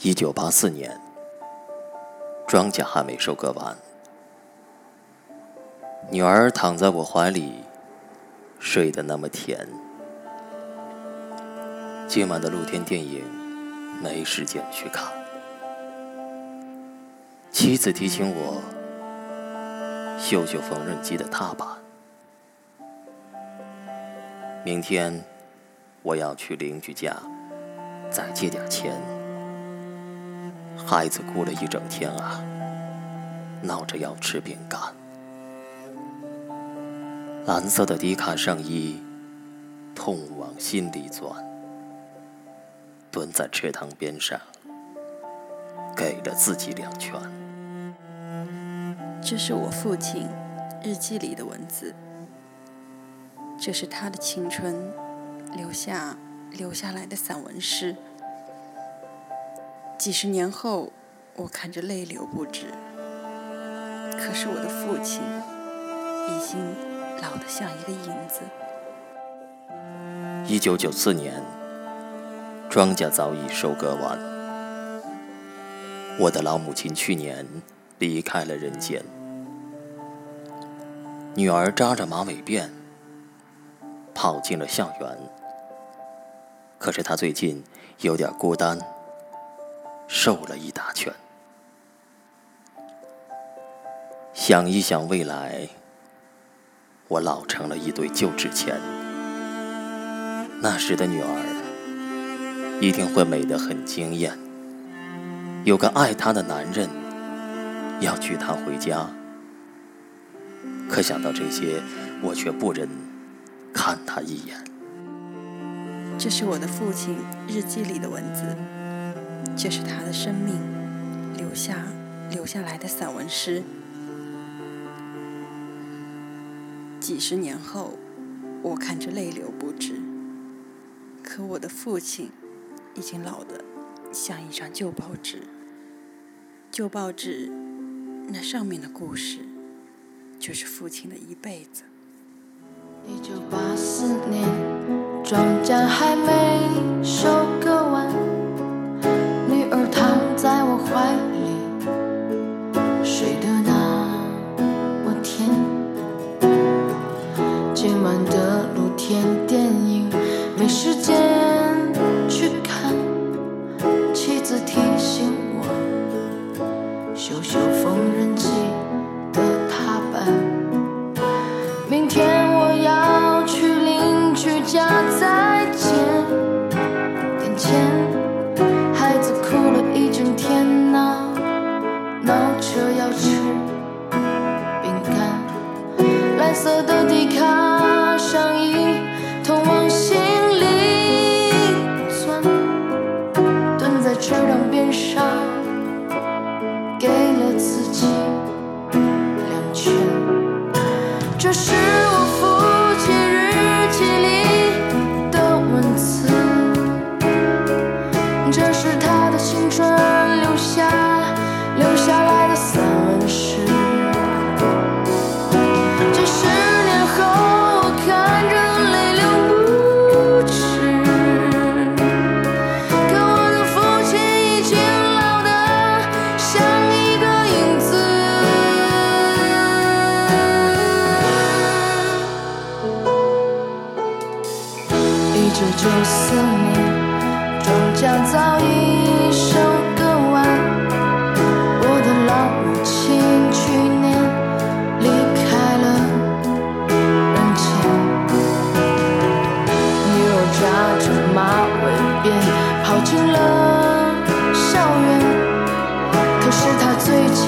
一九八四年，庄稼还没收割完，女儿躺在我怀里，睡得那么甜。今晚的露天电影没时间去看，妻子提醒我修修缝纫机的踏板。明天我要去邻居家再借点钱。孩子哭了一整天啊，闹着要吃饼干。蓝色的迪卡上衣，痛往心里钻。蹲在池塘边上，给了自己两拳。这是我父亲日记里的文字。这是他的青春留下留下来的散文诗。几十年后，我看着泪流不止。可是我的父亲已经老得像一个影子。一九九四年，庄稼早已收割完，我的老母亲去年离开了人间，女儿扎着马尾辫。跑进了校园，可是他最近有点孤单，瘦了一大圈。想一想未来，我老成了一堆旧纸钱。那时的女儿一定会美得很惊艳，有个爱她的男人要娶她回家。可想到这些，我却不忍。看他一眼。这是我的父亲日记里的文字，这是他的生命留下留下来的散文诗。几十年后，我看着泪流不止。可我的父亲已经老得像一张旧报纸。旧报纸那上面的故事，就是父亲的一辈子。一九八四年，庄稼还没收天电影没时间去看，妻子提醒我修修缝纫机的踏板，明天我要去邻居。家再见，点钱，孩子哭了一整天呐，闹着要吃饼干，蓝色的迪卡上衣这是他的青春留下留下来的散文诗几十年后我看着泪流不止可我的父亲已经老得像一个影子一九九四年她早已首歌完我的老母亲去年离开了人间。女儿扎着马尾辫跑进了校园可是她最近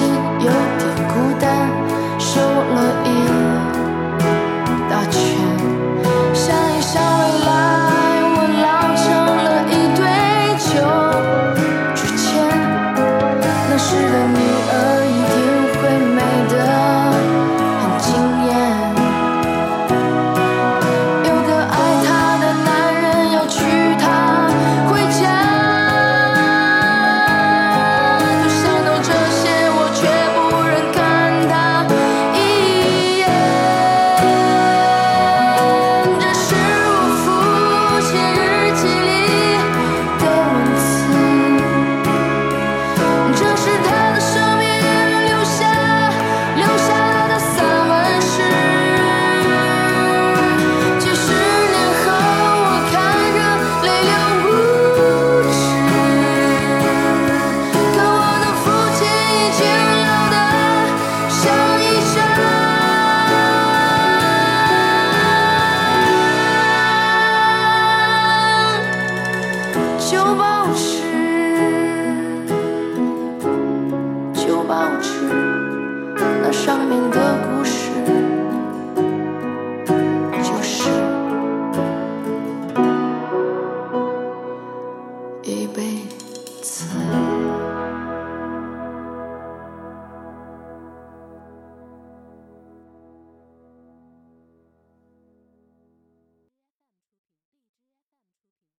I'm